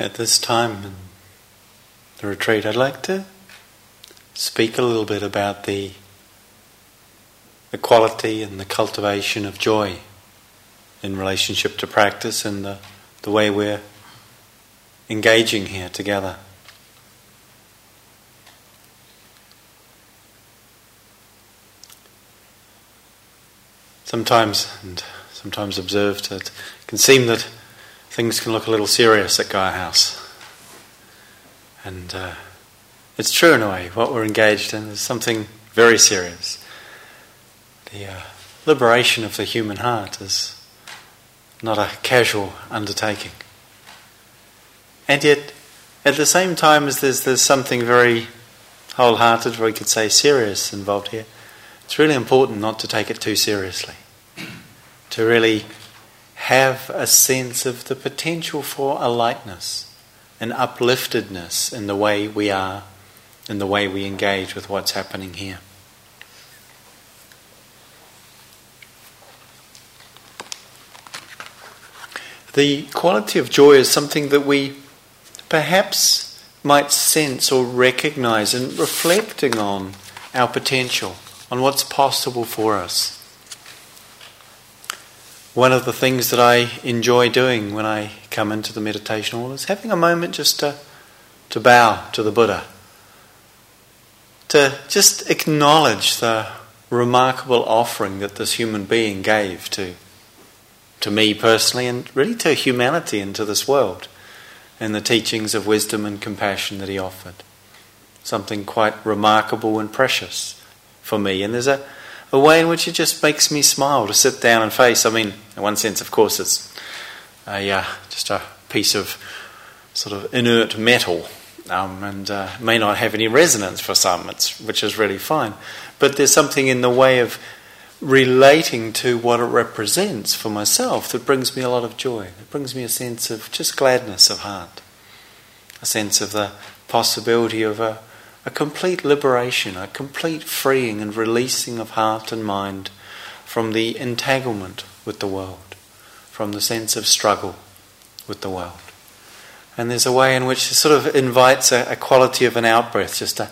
At this time in the retreat, I'd like to speak a little bit about the, the quality and the cultivation of joy in relationship to practice and the, the way we're engaging here together. Sometimes, and sometimes observed, it can seem that things can look a little serious at Gaia House. And uh, it's true in a way, what we're engaged in is something very serious. The uh, liberation of the human heart is not a casual undertaking. And yet, at the same time as there's, there's something very wholehearted, or we could say serious involved here, it's really important not to take it too seriously. To really have a sense of the potential for a lightness, an upliftedness in the way we are, in the way we engage with what's happening here. The quality of joy is something that we perhaps might sense or recognize in reflecting on our potential, on what's possible for us. One of the things that I enjoy doing when I come into the meditation hall is having a moment just to, to bow to the Buddha, to just acknowledge the remarkable offering that this human being gave to, to me personally and really to humanity and to this world, and the teachings of wisdom and compassion that he offered. Something quite remarkable and precious for me. And there's a a way in which it just makes me smile to sit down and face. I mean, in one sense, of course, it's a, uh, just a piece of sort of inert metal um, and uh, may not have any resonance for some, which is really fine. But there's something in the way of relating to what it represents for myself that brings me a lot of joy. It brings me a sense of just gladness of heart, a sense of the possibility of a a complete liberation, a complete freeing and releasing of heart and mind from the entanglement with the world, from the sense of struggle with the world. And there's a way in which it sort of invites a, a quality of an outbreath, just a,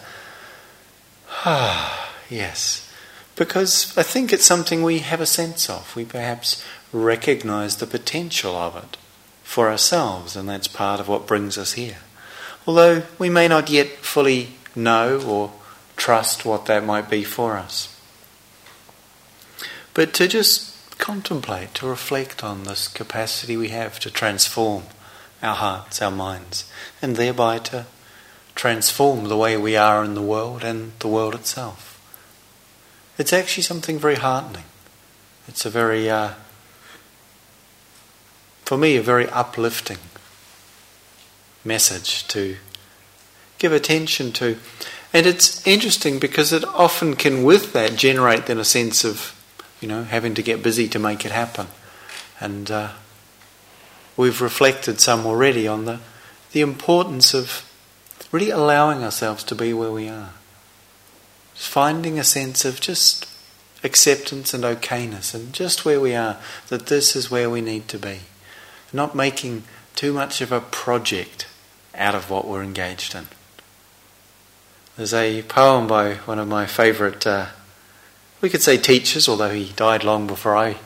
ah, yes. Because I think it's something we have a sense of. We perhaps recognize the potential of it for ourselves, and that's part of what brings us here. Although we may not yet fully know or trust what that might be for us. But to just contemplate, to reflect on this capacity we have to transform our hearts, our minds, and thereby to transform the way we are in the world and the world itself. It's actually something very heartening. It's a very, uh, for me, a very uplifting message to give attention to. And it's interesting because it often can, with that, generate then a sense of, you know, having to get busy to make it happen. And uh, we've reflected some already on the, the importance of really allowing ourselves to be where we are. Finding a sense of just acceptance and okayness and just where we are, that this is where we need to be. Not making too much of a project out of what we're engaged in. There's a poem by one of my favourite, uh, we could say teachers, although he died long before I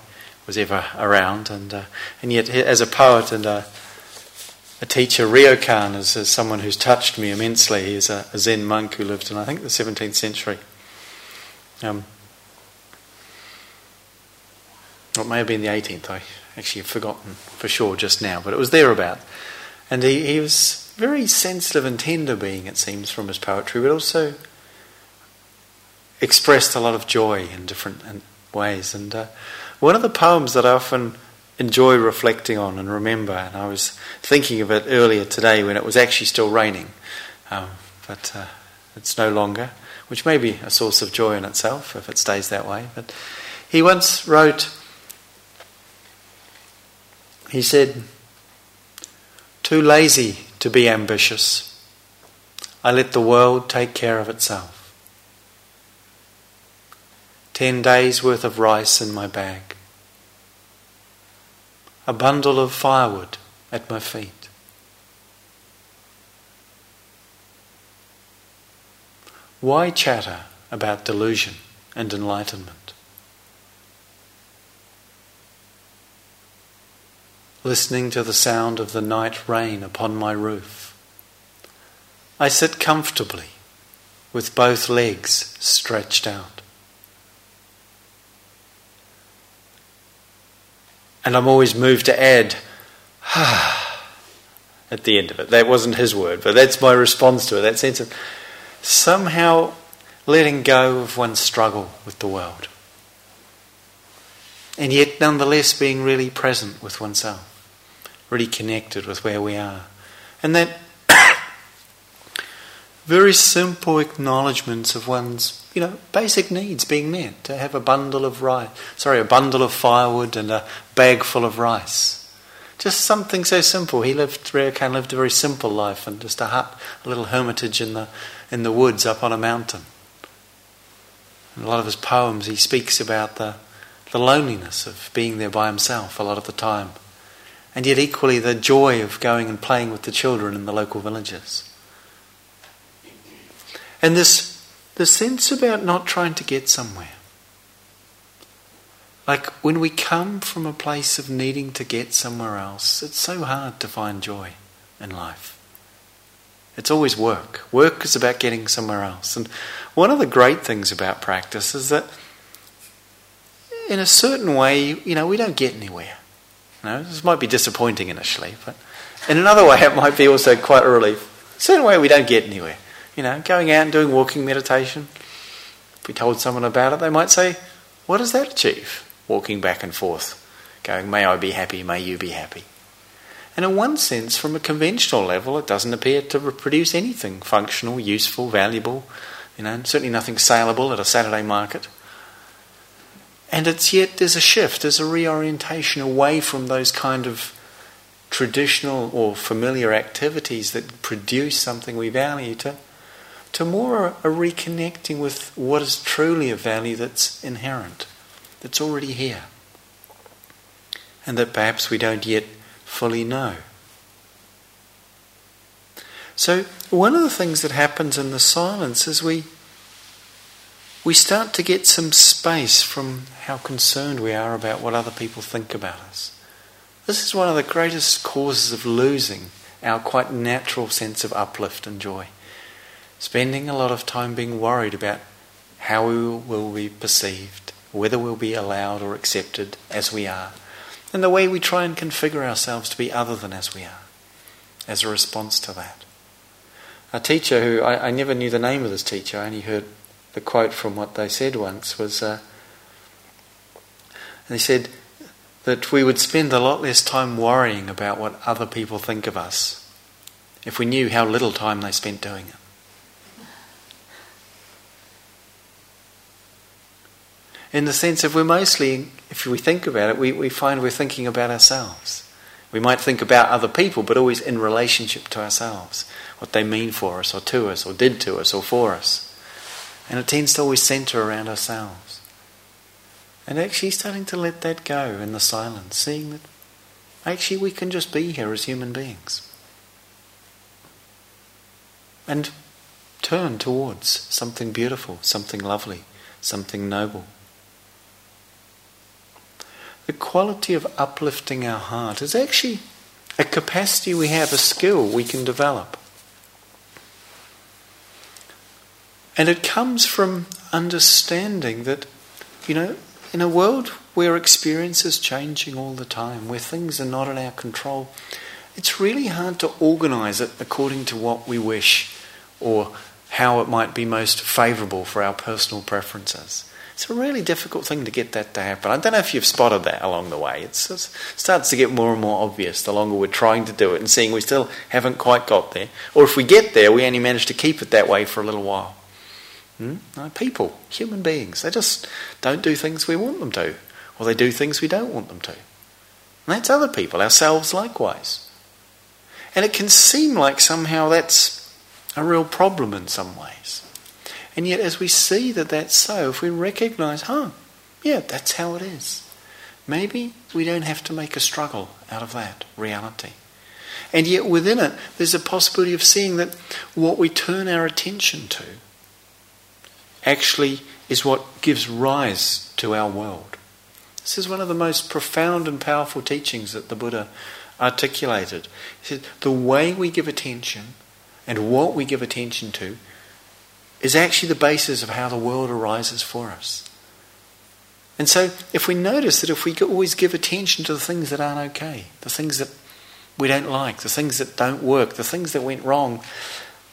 was ever around. And, uh, and yet, as a poet and a, a teacher, Ryokan is, is, someone who's touched me immensely. He's a, a, Zen monk who lived in, I think, the 17th century. Um, it may have been the 18th. I actually have forgotten for sure just now, but it was thereabout. And he, he was very sensitive and tender being, it seems, from his poetry, but also expressed a lot of joy in different ways. And uh, one of the poems that I often enjoy reflecting on and remember, and I was thinking of it earlier today when it was actually still raining, um, but uh, it's no longer, which may be a source of joy in itself if it stays that way. But he once wrote, he said, Too lazy to be ambitious. I let the world take care of itself. Ten days' worth of rice in my bag. A bundle of firewood at my feet. Why chatter about delusion and enlightenment? Listening to the sound of the night rain upon my roof, I sit comfortably with both legs stretched out. And I'm always moved to add, ah, at the end of it. That wasn't his word, but that's my response to it. That sense of somehow letting go of one's struggle with the world. And yet, nonetheless, being really present with oneself, really connected with where we are. And that very simple acknowledgements of one's, you know, basic needs being met. To have a bundle of rice, sorry, a bundle of firewood and a bag full of rice. Just something so simple. He lived, Ryokan lived a very simple life and just a hut, a little hermitage in the, in the woods up on a mountain. In a lot of his poems, he speaks about the, the loneliness of being there by himself a lot of the time. And yet, equally, the joy of going and playing with the children in the local villages. And this the sense about not trying to get somewhere. Like when we come from a place of needing to get somewhere else, it's so hard to find joy in life. It's always work. Work is about getting somewhere else. And one of the great things about practice is that, in a certain way, you know, we don't get anywhere. Know, this might be disappointing initially, but in another way, it might be also quite a relief. Certain way, we don't get anywhere. You know, going out and doing walking meditation. If we told someone about it, they might say, "What does that achieve?" Walking back and forth, going, "May I be happy, may you be happy." And in one sense, from a conventional level, it doesn't appear to produce anything functional, useful, valuable, you know, certainly nothing saleable at a Saturday market. And it's yet there's a shift, there's a reorientation away from those kind of traditional or familiar activities that produce something we value to to more a reconnecting with what is truly a value that's inherent, that's already here, and that perhaps we don't yet fully know. So, one of the things that happens in the silence is we we start to get some space from how concerned we are about what other people think about us. This is one of the greatest causes of losing our quite natural sense of uplift and joy spending a lot of time being worried about how we will be perceived, whether we'll be allowed or accepted as we are, and the way we try and configure ourselves to be other than as we are, as a response to that. A teacher who I, I never knew the name of this teacher, I only heard the quote from what they said once was, uh, they said that we would spend a lot less time worrying about what other people think of us if we knew how little time they spent doing it. in the sense of we're mostly, if we think about it, we, we find we're thinking about ourselves. We might think about other people, but always in relationship to ourselves, what they mean for us, or to us, or did to us, or for us. And it tends to always center around ourselves. And actually starting to let that go in the silence, seeing that actually we can just be here as human beings. And turn towards something beautiful, something lovely, something noble the quality of uplifting our heart is actually a capacity we have, a skill we can develop. And it comes from understanding that, you know, in a world where experience is changing all the time, where things are not in our control, it's really hard to organize it according to what we wish or how it might be most favorable for our personal preferences. It's a really difficult thing to get that to happen. I don't know if you've spotted that along the way. It's, it starts to get more and more obvious the longer we're trying to do it and seeing we still haven't quite got there. Or if we get there, we only manage to keep it that way for a little while. Hmm? No, people, human beings, they just don't do things we want them to, or they do things we don't want them to. And that's other people, ourselves likewise. And it can seem like somehow that's a real problem in some ways. And yet, as we see that that's so, if we recognize, huh, yeah, that's how it is, maybe we don't have to make a struggle out of that reality. And yet, within it, there's a possibility of seeing that what we turn our attention to actually is what gives rise to our world. This is one of the most profound and powerful teachings that the Buddha articulated. He said, the way we give attention and what we give attention to is actually the basis of how the world arises for us. And so, if we notice that if we always give attention to the things that aren't okay, the things that we don't like, the things that don't work, the things that went wrong,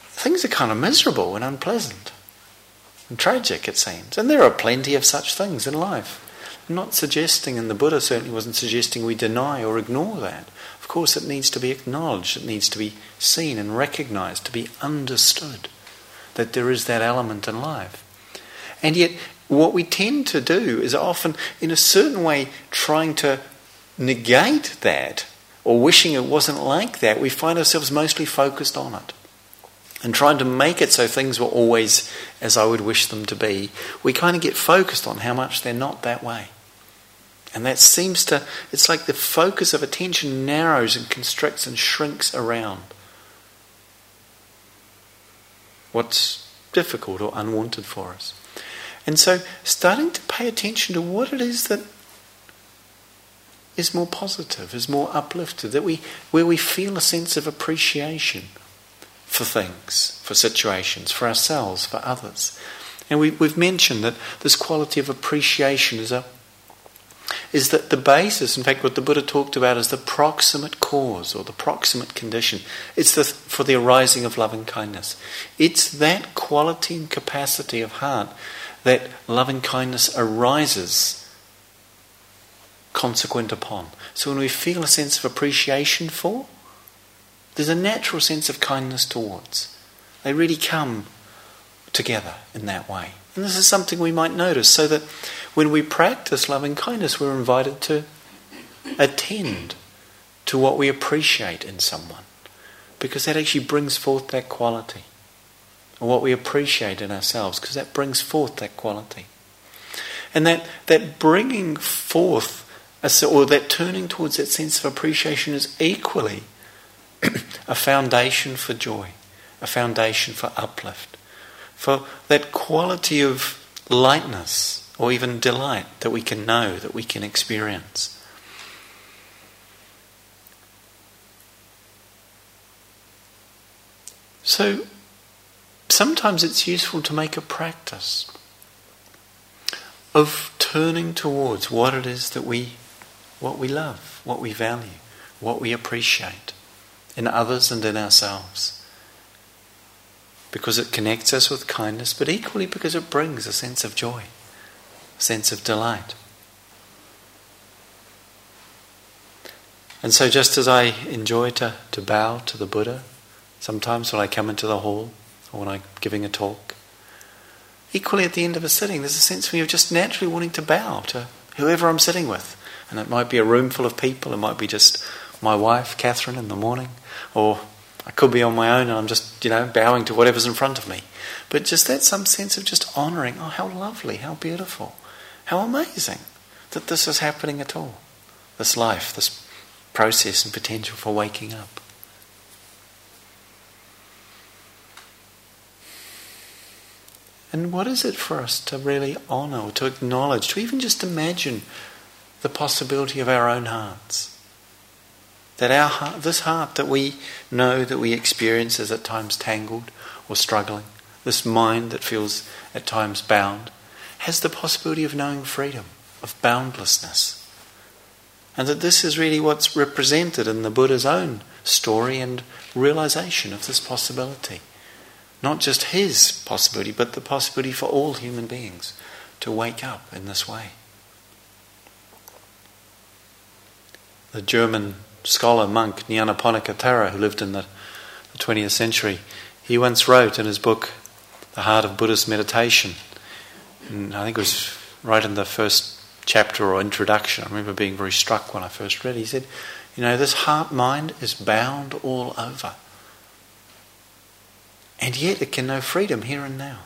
things are kind of miserable and unpleasant and tragic, it seems. And there are plenty of such things in life. I'm not suggesting, and the Buddha certainly wasn't suggesting we deny or ignore that. Of course, it needs to be acknowledged, it needs to be seen and recognized, to be understood that there is that element in life. And yet, what we tend to do is often, in a certain way, trying to negate that or wishing it wasn't like that, we find ourselves mostly focused on it. And trying to make it so things were always as I would wish them to be, we kind of get focused on how much they're not that way. And that seems to, it's like the focus of attention narrows and constricts and shrinks around what's difficult or unwanted for us. And so, starting to pay attention to what it is that is more positive, is more uplifted, that we, where we feel a sense of appreciation for things, for situations, for ourselves, for others. And we, we've mentioned that this quality of appreciation is a is that the basis, in fact, what the Buddha talked about is the proximate cause or the proximate condition. It's the, for the arising of loving kindness. It's that quality and capacity of heart that loving kindness arises consequent upon. So when we feel a sense of appreciation for, there's a natural sense of kindness towards. They really come together in that way. And this is something we might notice so that when we practice loving kindness, we're invited to attend to what we appreciate in someone because that actually brings forth that quality. Or what we appreciate in ourselves because that brings forth that quality. And that, that bringing forth, or that turning towards that sense of appreciation is equally a foundation for joy, a foundation for uplift, for that quality of lightness or even delight that we can know, that we can experience. So, sometimes it's useful to make a practice of turning towards what it is that we what we love, what we value, what we appreciate in others and in ourselves. Because it connects us with kindness, but equally because it brings a sense of joy, a sense of delight. And so, just as I enjoy to, to bow to the Buddha, sometimes when I come into the hall or when I'm giving a talk, equally at the end of a sitting, there's a sense of me just naturally wanting to bow to whoever I'm sitting with. And it might be a room full of people, it might be just my wife, Catherine, in the morning, or I could be on my own and I'm just, you know, bowing to whatever's in front of me. But just that some sense of just honouring, oh, how lovely, how beautiful, how amazing that this is happening at all. This life, this process and potential for waking up. And what is it for us to really honour, to acknowledge, to even just imagine the possibility of our own hearts? That our this heart that we know that we experience is at times tangled or struggling, this mind that feels at times bound, has the possibility of knowing freedom, of boundlessness. And that this is really what's represented in the Buddha's own story and realization of this possibility. Not just his possibility, but the possibility for all human beings to wake up in this way. The German scholar monk Nyanaponika Thera, who lived in the, the 20th century, he once wrote in his book, The Heart of Buddhist Meditation, and I think it was right in the first chapter or introduction. I remember being very struck when I first read. It, he said, "You know, this heart mind is bound all over, and yet it can know freedom here and now."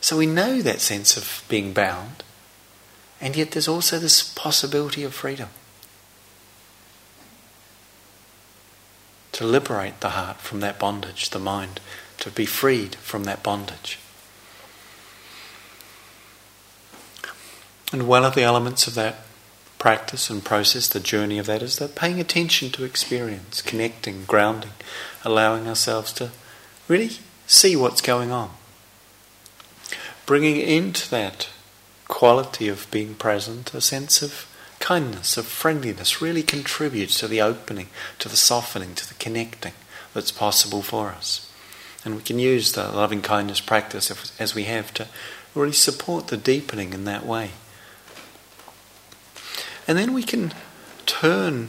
So we know that sense of being bound, and yet there's also this possibility of freedom. To liberate the heart from that bondage, the mind, to be freed from that bondage. And one of the elements of that practice and process, the journey of that, is that paying attention to experience, connecting, grounding, allowing ourselves to really see what's going on. Bringing into that quality of being present a sense of kindness, of friendliness, really contributes to the opening, to the softening, to the connecting that's possible for us. And we can use the loving kindness practice as we have to really support the deepening in that way. And then we can turn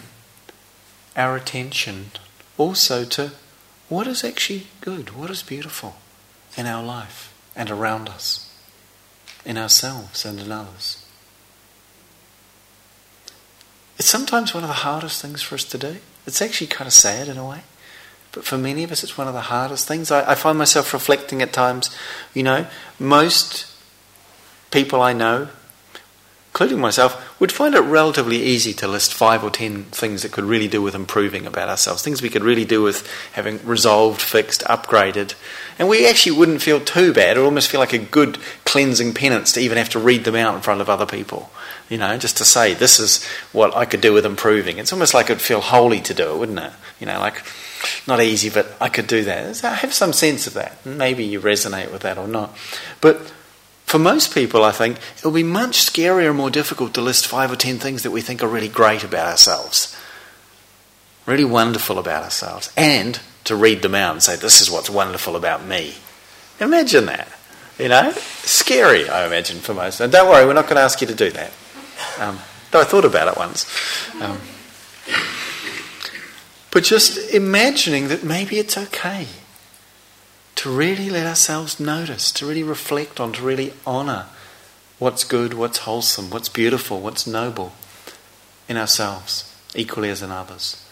our attention also to what is actually good, what is beautiful in our life and around us, in ourselves and in others. It's sometimes one of the hardest things for us to do. It's actually kind of sad in a way. But for many of us, it's one of the hardest things. I, I find myself reflecting at times, you know, most people I know including myself, would find it relatively easy to list five or ten things that could really do with improving about ourselves, things we could really do with having resolved, fixed, upgraded. And we actually wouldn't feel too bad. It would almost feel like a good cleansing penance to even have to read them out in front of other people. You know, just to say, this is what I could do with improving. It's almost like it'd feel holy to do it, wouldn't it? You know, like, not easy, but I could do that. I have some sense of that. Maybe you resonate with that or not. But for most people, I think, it'll be much scarier and more difficult to list five or ten things that we think are really great about ourselves, really wonderful about ourselves, and to read them out and say, This is what's wonderful about me. Imagine that. You know? Scary, I imagine, for most. And don't worry, we're not going to ask you to do that. Um, though I thought about it once. Um, but just imagining that maybe it's okay to really let ourselves notice, to really reflect on, to really honour what's good, what's wholesome, what's beautiful, what's noble in ourselves, equally as in others.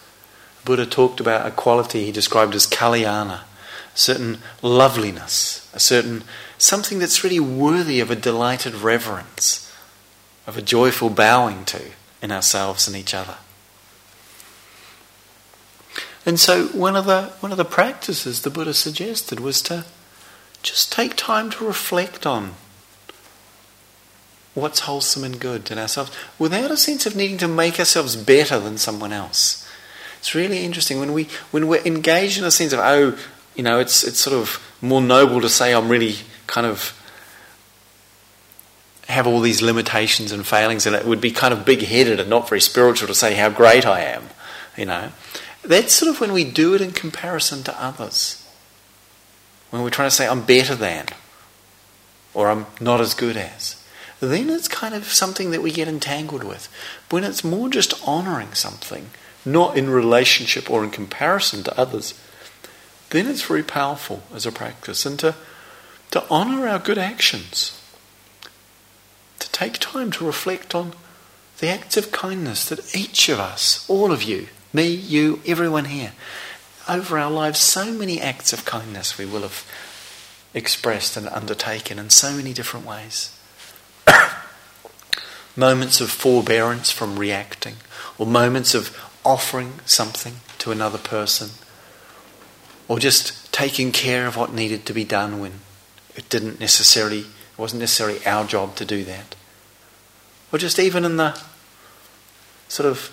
Buddha talked about a quality he described as kalyana, a certain loveliness, a certain something that's really worthy of a delighted reverence, of a joyful bowing to in ourselves and each other. And so one of the one of the practices the Buddha suggested was to just take time to reflect on what's wholesome and good in ourselves without a sense of needing to make ourselves better than someone else. It's really interesting when we when we're engaged in a sense of oh, you know, it's it's sort of more noble to say I'm really kind of have all these limitations and failings and it would be kind of big headed and not very spiritual to say how great I am, you know. That's sort of when we do it in comparison to others. When we're trying to say, I'm better than, or I'm not as good as. Then it's kind of something that we get entangled with. When it's more just honouring something, not in relationship or in comparison to others, then it's very powerful as a practice. And to, to honour our good actions, to take time to reflect on the acts of kindness that each of us, all of you, me, you, everyone here. Over our lives, so many acts of kindness we will have expressed and undertaken in so many different ways. moments of forbearance from reacting, or moments of offering something to another person, or just taking care of what needed to be done when it didn't necessarily, it wasn't necessarily our job to do that. Or just even in the sort of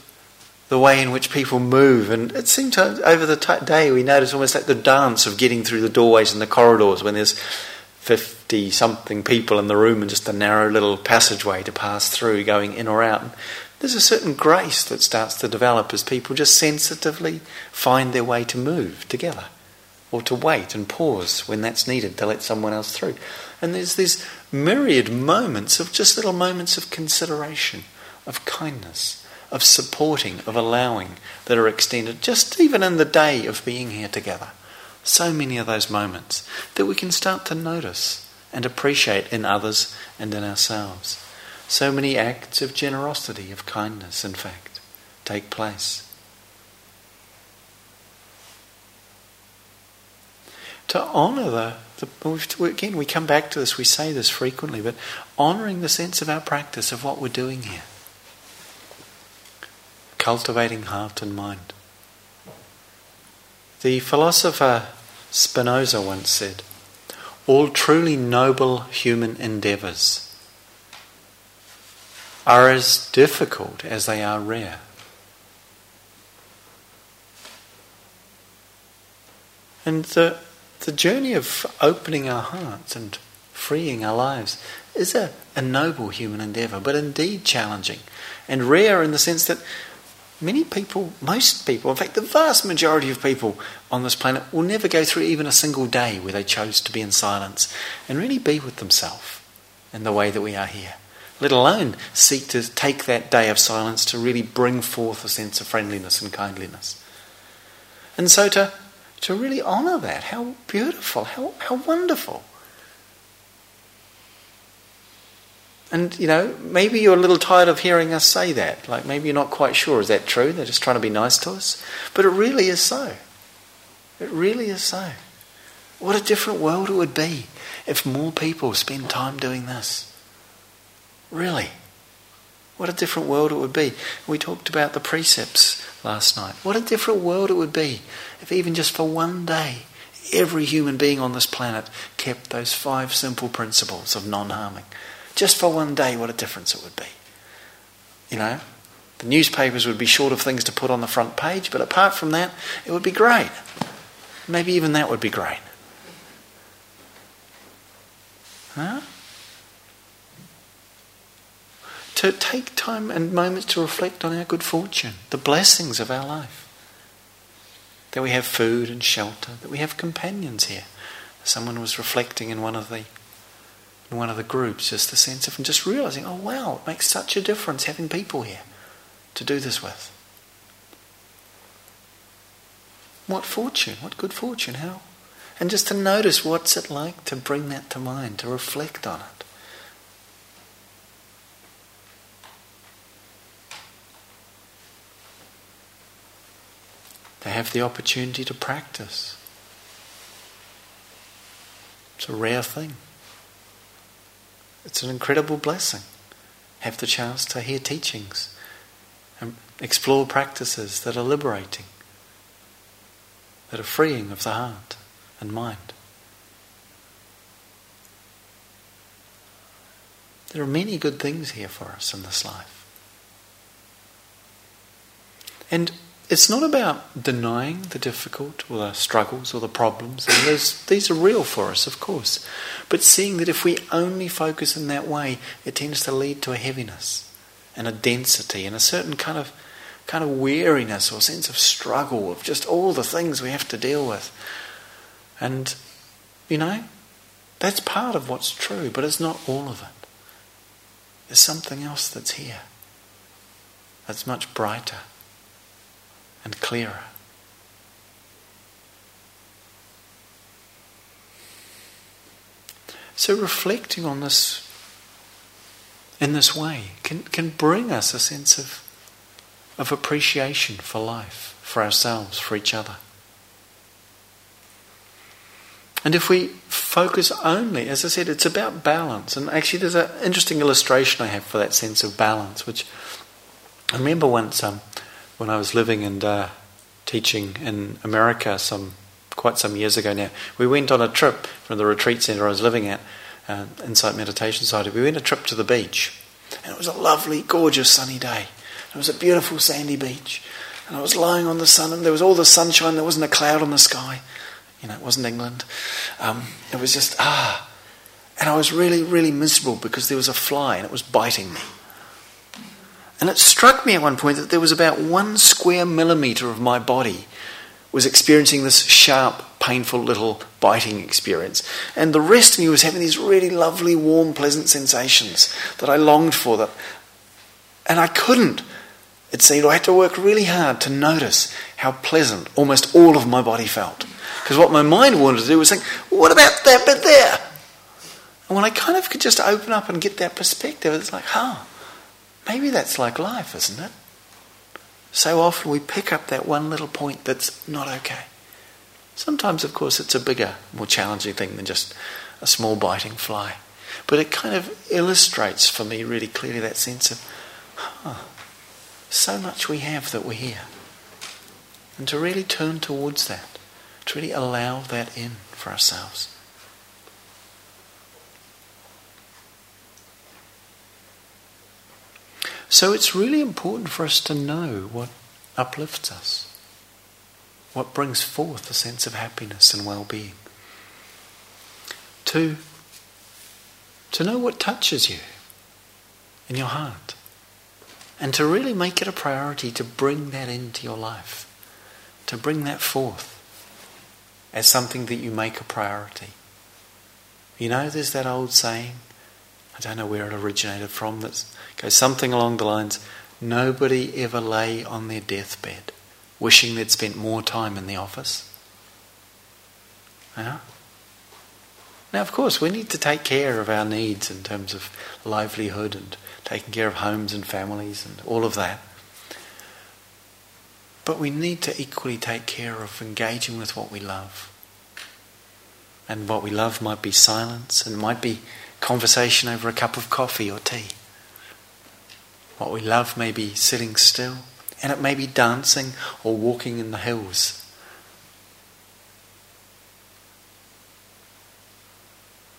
the way in which people move. And it seemed to, over the t- day, we noticed almost like the dance of getting through the doorways and the corridors when there's 50 something people in the room and just a narrow little passageway to pass through, going in or out. There's a certain grace that starts to develop as people just sensitively find their way to move together or to wait and pause when that's needed to let someone else through. And there's these myriad moments of just little moments of consideration, of kindness, of supporting, of allowing that are extended just even in the day of being here together. So many of those moments that we can start to notice and appreciate in others and in ourselves. So many acts of generosity, of kindness, in fact, take place. To honour the, again, we come back to this, we say this frequently, but honouring the sense of our practice of what we're doing here cultivating heart and mind. The philosopher Spinoza once said, All truly noble human endeavours are as difficult as they are rare. And the, the journey of opening our hearts and freeing our lives is a, a noble human endeavour, but indeed challenging and rare in the sense that many people, most people, in fact, the vast majority of people on this planet will never go through even a single day where they chose to be in silence and really be with themselves in the way that we are here. Let alone seek to take that day of silence to really bring forth a sense of friendliness and kindliness. And so to, to really honour that, how beautiful, how, how wonderful. And, you know, maybe you're a little tired of hearing us say that. Like, maybe you're not quite sure. Is that true? They're just trying to be nice to us? But it really is so. It really is so. What a different world it would be if more people spend time doing this. Really. What a different world it would be. We talked about the precepts last night. What a different world it would be if, even just for one day, every human being on this planet kept those five simple principles of non harming. Just for one day, what a difference it would be. You know, the newspapers would be short of things to put on the front page, but apart from that, it would be great. Maybe even that would be great. Huh? To take time and moments to reflect on our good fortune, the blessings of our life. That we have food and shelter, that we have companions here. Someone was reflecting in one of the in one of the groups, just the sense of and just realizing, oh wow, it makes such a difference having people here to do this with. What fortune, what good fortune, how? And just to notice what's it like to bring that to mind, to reflect on it. To have the opportunity to practice. It's a rare thing. It's an incredible blessing. Have the chance to hear teachings and explore practices that are liberating, that are freeing of the heart and mind. There are many good things here for us in this life. And it's not about denying the difficult or the struggles or the problems. And these are real for us, of course. But seeing that if we only focus in that way, it tends to lead to a heaviness and a density and a certain kind of kind of weariness or sense of struggle of just all the things we have to deal with. And, you know, that's part of what's true, but it's not all of it. There's something else that's here that's much brighter and clearer. So reflecting on this in this way can, can bring us a sense of, of appreciation for life, for ourselves, for each other. And if we focus only, as I said, it's about balance. And actually, there's an interesting illustration I have for that sense of balance, which I remember once um, when I was living and uh, teaching in America some quite some years ago now. We went on a trip from the retreat centre I was living at, uh, Insight Meditation Society. We went a trip to the beach, and it was a lovely, gorgeous, sunny day. It was a beautiful sandy beach, and I was lying on the sun, and there was all the sunshine. There wasn't a cloud on the sky. You know, it wasn't England. Um, it was just ah, and I was really, really miserable because there was a fly and it was biting me. And it struck me at one point that there was about one square millimetre of my body was experiencing this sharp, painful little biting experience. And the rest of me was having these really lovely, warm, pleasant sensations that I longed for. That, and I couldn't. It seemed I had to work really hard to notice how pleasant almost all of my body felt. Because what my mind wanted to do was think, what about that bit there? And when I kind of could just open up and get that perspective, it's like, huh, Maybe that's like life, isn't it? So often we pick up that one little point that's not okay. Sometimes, of course, it's a bigger, more challenging thing than just a small biting fly. But it kind of illustrates for me really clearly that sense of, huh, so much we have that we're here. And to really turn towards that, to really allow that in for ourselves. So it's really important for us to know what uplifts us, what brings forth a sense of happiness and well being. To, to know what touches you in your heart, and to really make it a priority to bring that into your life, to bring that forth as something that you make a priority. You know, there's that old saying, I don't know where it originated from, that goes something along the lines nobody ever lay on their deathbed wishing they'd spent more time in the office. Yeah? Now, of course, we need to take care of our needs in terms of livelihood and taking care of homes and families and all of that. But we need to equally take care of engaging with what we love. And what we love might be silence and might be conversation over a cup of coffee or tea. What we love may be sitting still, and it may be dancing or walking in the hills.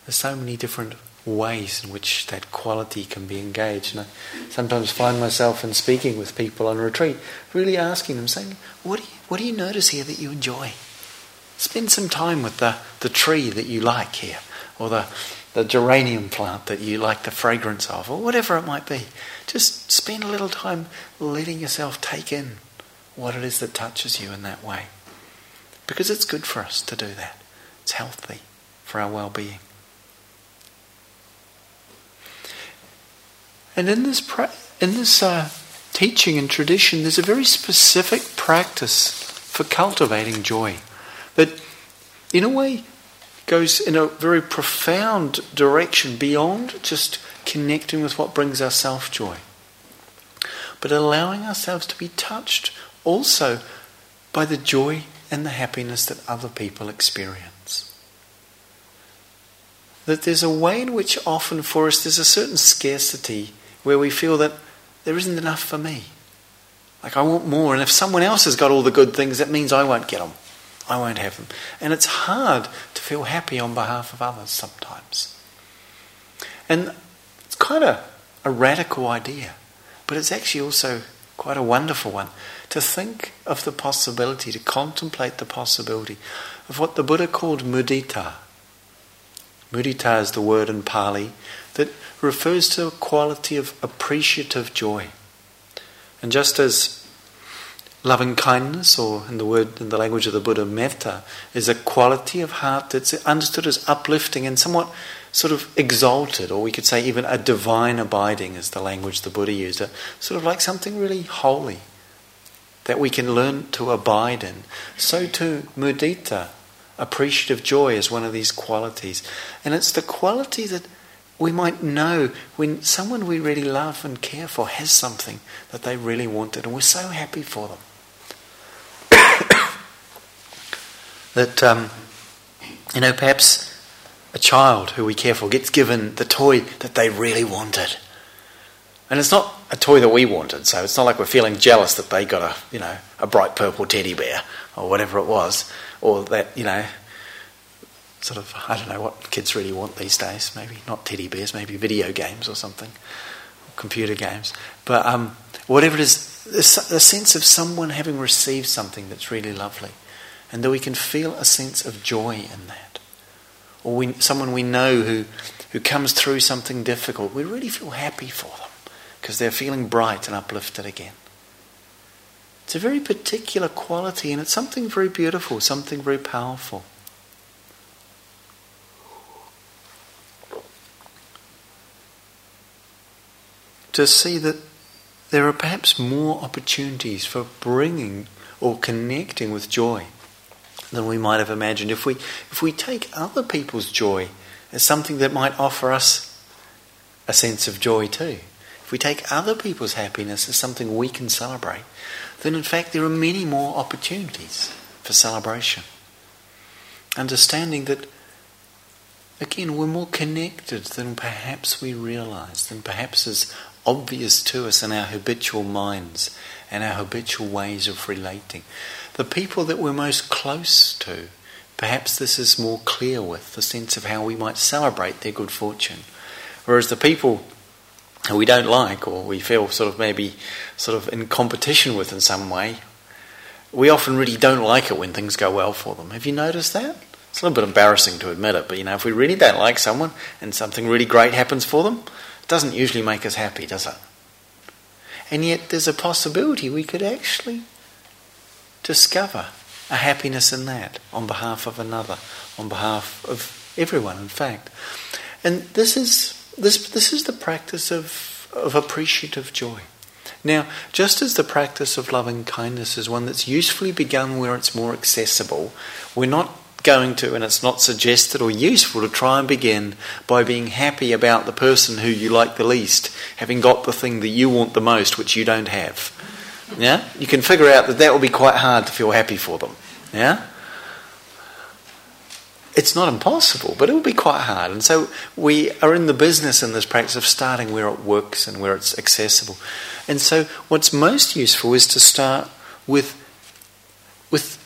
There's so many different ways in which that quality can be engaged. And I sometimes find myself in speaking with people on retreat, really asking them, saying, What do you, what do you notice here that you enjoy? Spend some time with the, the tree that you like here, or the, the geranium plant that you like the fragrance of, or whatever it might be. Just spend a little time letting yourself take in what it is that touches you in that way. Because it's good for us to do that. It's healthy for our well being. And in this, pra- in this uh, teaching and tradition, there's a very specific practice for cultivating joy that, in a way, goes in a very profound direction beyond just connecting with what brings our self joy, but allowing ourselves to be touched also by the joy and the happiness that other people experience. That there's a way in which often for us there's a certain scarcity where we feel that there isn't enough for me. Like I want more, and if someone else has got all the good things, that means I won't get them. I won't have them. And it's hard to feel happy on behalf of others sometimes. And it's kind of a radical idea, but it's actually also quite a wonderful one to think of the possibility, to contemplate the possibility of what the Buddha called mudita. Mudita is the word in Pali that refers to a quality of appreciative joy. And just as Loving kindness, or in the word in the language of the Buddha, metta, is a quality of heart that's understood as uplifting and somewhat sort of exalted, or we could say even a divine abiding, is the language the Buddha used, sort of like something really holy that we can learn to abide in. So too, mudita, appreciative joy, is one of these qualities. And it's the quality that we might know when someone we really love and care for has something that they really wanted, and we're so happy for them. That, um, you know, perhaps a child who we care for gets given the toy that they really wanted. And it's not a toy that we wanted, so it's not like we're feeling jealous that they got a, you know, a bright purple teddy bear or whatever it was, or that, you know, sort of, I don't know what kids really want these days. Maybe not teddy bears, maybe video games or something, or computer games. But um, whatever it is, the sense of someone having received something that's really lovely and that we can feel a sense of joy in that. Or we, someone we know who, who comes through something difficult, we really feel happy for them because they're feeling bright and uplifted again. It's a very particular quality and it's something very beautiful, something very powerful. To see that there are perhaps more opportunities for bringing or connecting with joy than we might have imagined. If we, if we take other people's joy as something that might offer us a sense of joy too, if we take other people's happiness as something we can celebrate, then in fact there are many more opportunities for celebration. Understanding that, again, we're more connected than perhaps we realize, than perhaps is obvious to us in our habitual minds and our habitual ways of relating the people that we're most close to perhaps this is more clear with the sense of how we might celebrate their good fortune. Whereas the people who we don't like or we feel sort of maybe sort of in competition with in some way, we often really don't like it when things go well for them. Have you noticed that? It's a little bit embarrassing to admit it, but you know, if we really don't like someone and something really great happens for them, it doesn't usually make us happy, does it? And yet there's a possibility we could actually discover a happiness in that on behalf of another, on behalf of everyone, in fact. And this is this this is the practice of, of appreciative joy. Now, just as the practice of loving kindness is one that's usefully begun where it's more accessible, we're not going to, and it's not suggested or useful to try and begin by being happy about the person who you like the least, having got the thing that you want the most, which you don't have. Yeah? You can figure out that that will be quite hard to feel happy for them. Yeah? It's not impossible, but it will be quite hard. And so we are in the business in this practice of starting where it works and where it's accessible. And so what's most useful is to start with with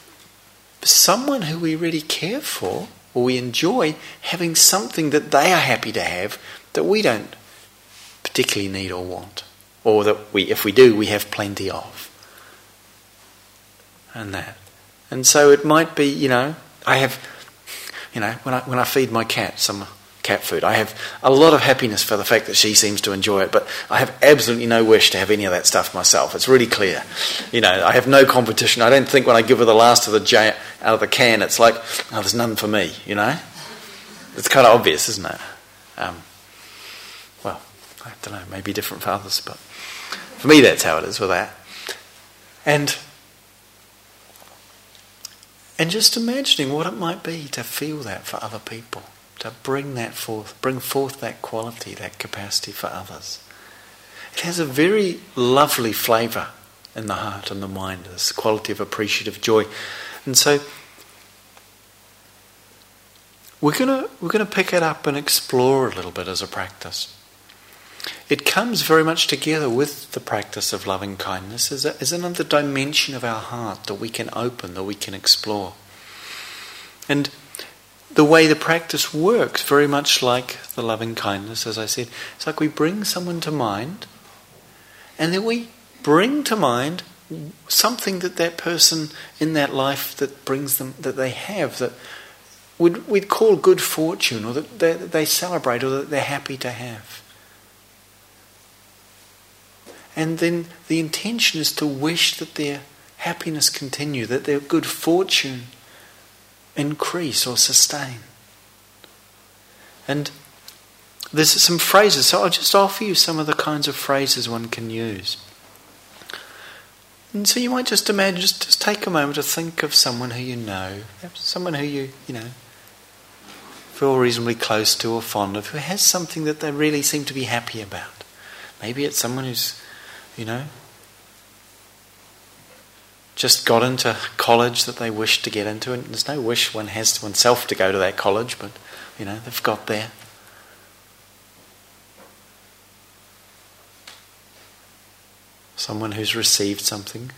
someone who we really care for or we enjoy having something that they are happy to have that we don't particularly need or want. Or that we if we do we have plenty of. And that. And so it might be, you know, I have, you know, when I, when I feed my cat some cat food, I have a lot of happiness for the fact that she seems to enjoy it, but I have absolutely no wish to have any of that stuff myself. It's really clear. You know, I have no competition. I don't think when I give her the last of the j- out of the can, it's like, oh, there's none for me, you know? It's kind of obvious, isn't it? Um, well, I don't know, maybe different for others, but for me, that's how it is with that. And and just imagining what it might be to feel that for other people, to bring that forth, bring forth that quality, that capacity for others. It has a very lovely flavour in the heart and the mind, this quality of appreciative joy. And so we're gonna we're gonna pick it up and explore a little bit as a practice. It comes very much together with the practice of loving kindness as, a, as another dimension of our heart that we can open, that we can explore. And the way the practice works, very much like the loving kindness, as I said, it's like we bring someone to mind, and then we bring to mind something that that person in that life that brings them that they have that would we'd call good fortune, or that they, that they celebrate, or that they're happy to have. And then the intention is to wish that their happiness continue, that their good fortune increase or sustain. And there's some phrases, so I'll just offer you some of the kinds of phrases one can use. And so you might just imagine, just, just take a moment to think of someone who you know, someone who you, you know, feel reasonably close to or fond of, who has something that they really seem to be happy about. Maybe it's someone who's you know, just got into college that they wish to get into, and there's no wish one has to oneself to go to that college, but you know, they've got there. Someone who's received something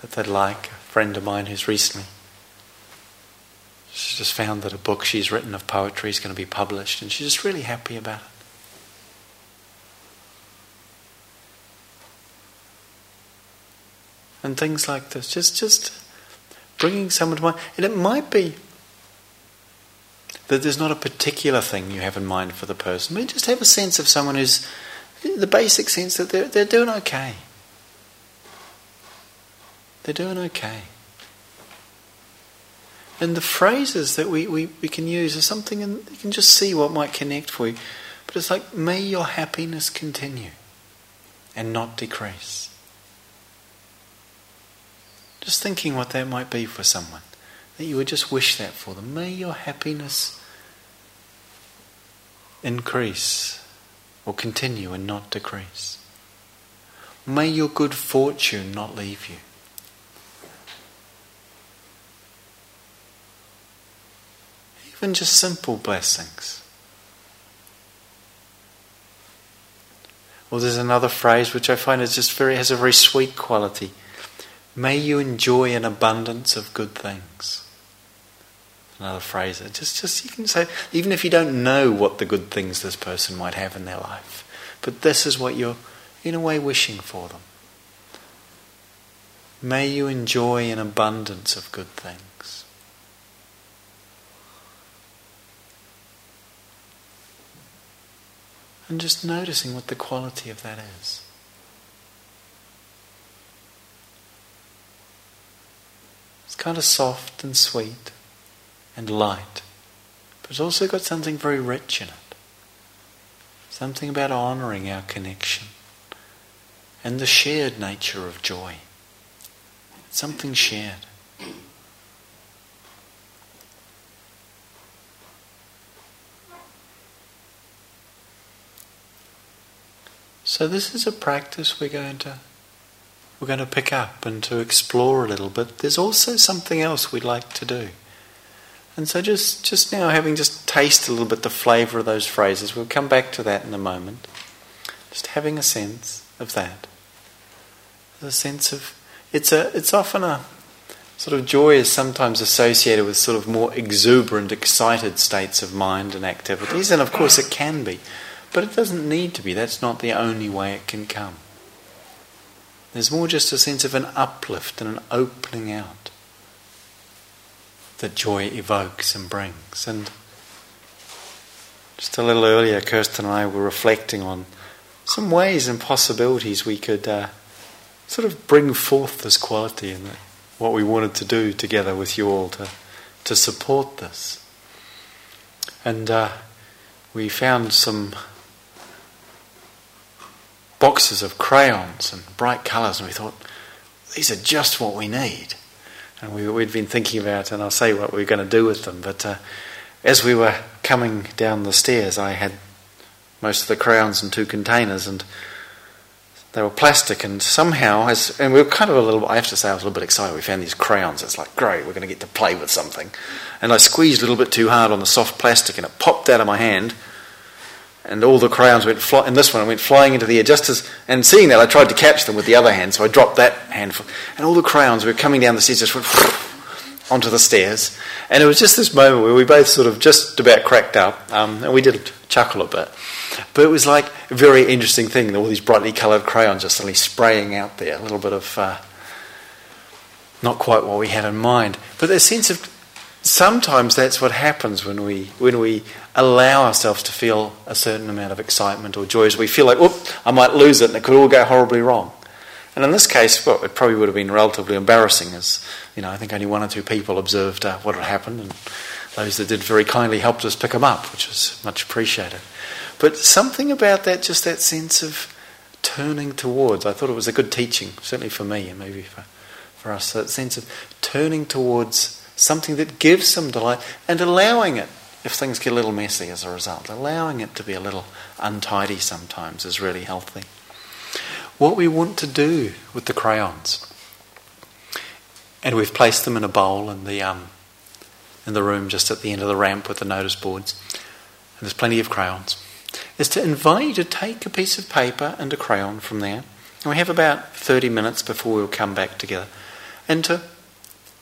that they'd like, a friend of mine who's recently she's just found that a book she's written of poetry is going to be published, and she's just really happy about it. And things like this. Just, just bringing someone to mind. And it might be that there's not a particular thing you have in mind for the person, but just have a sense of someone who's the basic sense that they're, they're doing okay. They're doing okay. And the phrases that we, we, we can use are something, and you can just see what might connect for you. But it's like, may your happiness continue and not decrease. Just thinking what that might be for someone. That you would just wish that for them. May your happiness increase or continue and not decrease. May your good fortune not leave you. Even just simple blessings. Well, there's another phrase which I find is just very has a very sweet quality May you enjoy an abundance of good things. Another phrase. Just, just you can say, even if you don't know what the good things this person might have in their life, but this is what you're, in a way, wishing for them. May you enjoy an abundance of good things. And just noticing what the quality of that is. It's kind of soft and sweet and light, but it's also got something very rich in it. Something about honouring our connection and the shared nature of joy. Something shared. So this is a practice we're going to we're going to pick up and to explore a little bit. There's also something else we'd like to do. And so just, just now, having just tasted a little bit the flavour of those phrases, we'll come back to that in a moment. Just having a sense of that. A sense of it's a it's often a sort of joy is sometimes associated with sort of more exuberant, excited states of mind and activities, and of course it can be. But it doesn't need to be. That's not the only way it can come. There's more just a sense of an uplift and an opening out that joy evokes and brings. And just a little earlier, Kirsten and I were reflecting on some ways and possibilities we could uh, sort of bring forth this quality and what we wanted to do together with you all to, to support this. And uh, we found some boxes of crayons and bright colours, and we thought, these are just what we need and we, had been thinking about, and I'll say what we are going to do with them. But uh, as we were coming down the stairs, I had most of the crayons in two containers, and they were plastic. And somehow, as and we were kind of a little, I have to say, I was a little bit excited. We found these crayons. It's like great, we're going to get to play with something. And I squeezed a little bit too hard on the soft plastic, and it popped out of my hand and all the crayons went fly- and this one went flying into the air. Just as and seeing that I tried to catch them with the other hand so I dropped that handful and all the crayons were coming down the stairs just went onto the stairs. And it was just this moment where we both sort of just about cracked up um, and we did chuckle a bit. But it was like a very interesting thing all these brightly coloured crayons just suddenly spraying out there a little bit of uh, not quite what we had in mind. But a sense of sometimes that's what happens when we when we allow ourselves to feel a certain amount of excitement or joy as we feel like, oh, I might lose it and it could all go horribly wrong. And in this case, well, it probably would have been relatively embarrassing as, you know, I think only one or two people observed uh, what had happened and those that did very kindly helped us pick them up, which was much appreciated. But something about that, just that sense of turning towards, I thought it was a good teaching, certainly for me and maybe for, for us, that sense of turning towards something that gives some delight and allowing it if things get a little messy as a result. Allowing it to be a little untidy sometimes is really healthy. What we want to do with the crayons, and we've placed them in a bowl in the, um, in the room just at the end of the ramp with the notice boards, and there's plenty of crayons, is to invite you to take a piece of paper and a crayon from there, and we have about 30 minutes before we'll come back together, and to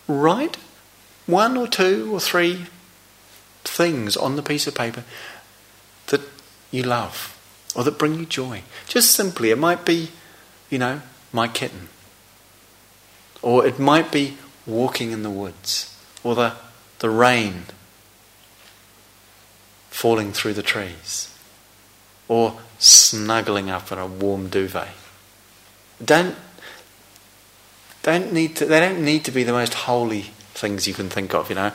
write one or two or three things on the piece of paper that you love or that bring you joy. Just simply, it might be, you know, my kitten. Or it might be walking in the woods. Or the, the rain falling through the trees. Or snuggling up in a warm duvet. Don't, don't need to, they don't need to be the most holy things you can think of, you know.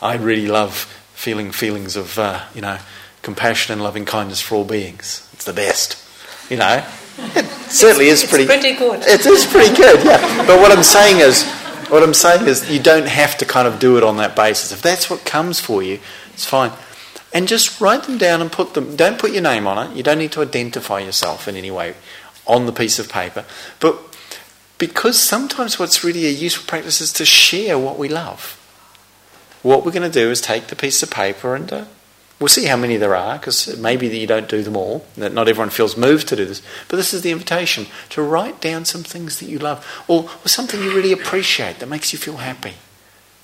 I really love feeling feelings of, uh, you know, compassion and loving kindness for all beings. It's the best, you know. It certainly it's, is pretty. pretty good. It is pretty good, yeah. But what I'm saying is, what I'm saying is, you don't have to kind of do it on that basis. If that's what comes for you, it's fine. And just write them down and put them. Don't put your name on it. You don't need to identify yourself in any way on the piece of paper. But because sometimes what's really a useful practice is to share what we love what we're going to do is take the piece of paper and uh, We'll see how many there are, because maybe you don't do them all, that not everyone feels moved to do this. But this is the invitation to write down some things that you love, or, or something you really appreciate that makes you feel happy.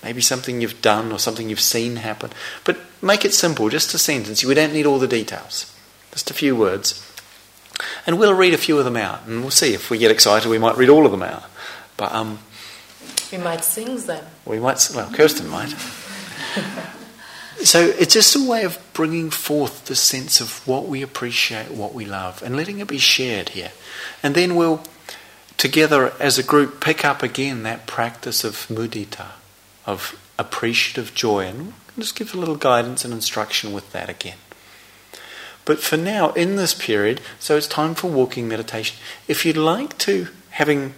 Maybe something you've done or something you've seen happen. But make it simple, just a sentence. We don't need all the details, just a few words. And we'll read a few of them out, and we'll see if we get excited, we might read all of them out. But um, we might sing them. We might. Well, Kirsten might. so it's just a way of bringing forth the sense of what we appreciate, what we love, and letting it be shared here. And then we'll, together as a group, pick up again that practice of mudita, of appreciative joy, and just give a little guidance and instruction with that again. But for now, in this period, so it's time for walking meditation. If you'd like to, having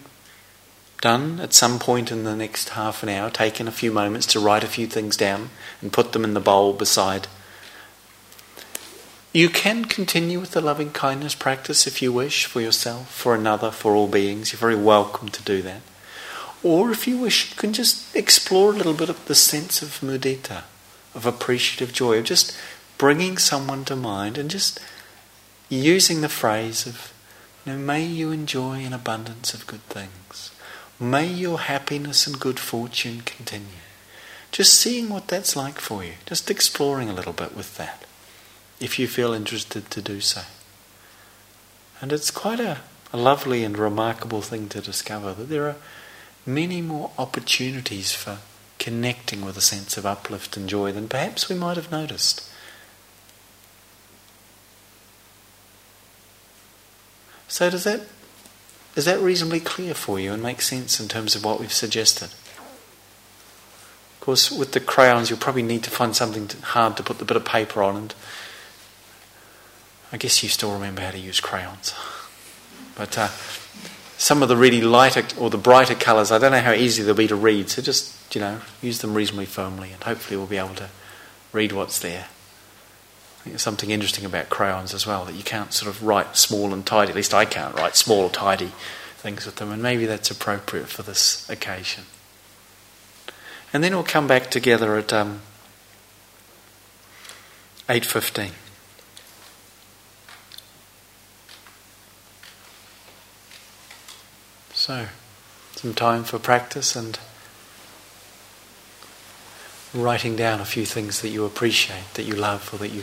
done at some point in the next half an hour, taken a few moments to write a few things down and put them in the bowl beside. You can continue with the loving kindness practice if you wish, for yourself, for another, for all beings. You're very welcome to do that. Or if you wish, you can just explore a little bit of the sense of mudita, of appreciative joy, of just bringing someone to mind and just using the phrase of, you know, may you enjoy an abundance of good things. May your happiness and good fortune continue. Just seeing what that's like for you, just exploring a little bit with that, if you feel interested to do so. And it's quite a, a lovely and remarkable thing to discover that there are many more opportunities for connecting with a sense of uplift and joy than perhaps we might have noticed. So, does that is that reasonably clear for you and make sense in terms of what we've suggested? Of course, with the crayons, you'll probably need to find something hard to put the bit of paper on, and I guess you still remember how to use crayons. But uh, some of the really lighter or the brighter colours, I don't know how easy they'll be to read, so just, you know, use them reasonably firmly, and hopefully we'll be able to read what's there something interesting about crayons as well that you can't sort of write small and tidy. At least I can't write small or tidy things with them, and maybe that's appropriate for this occasion. And then we'll come back together at um, eight fifteen. So, some time for practice and writing down a few things that you appreciate, that you love, or that you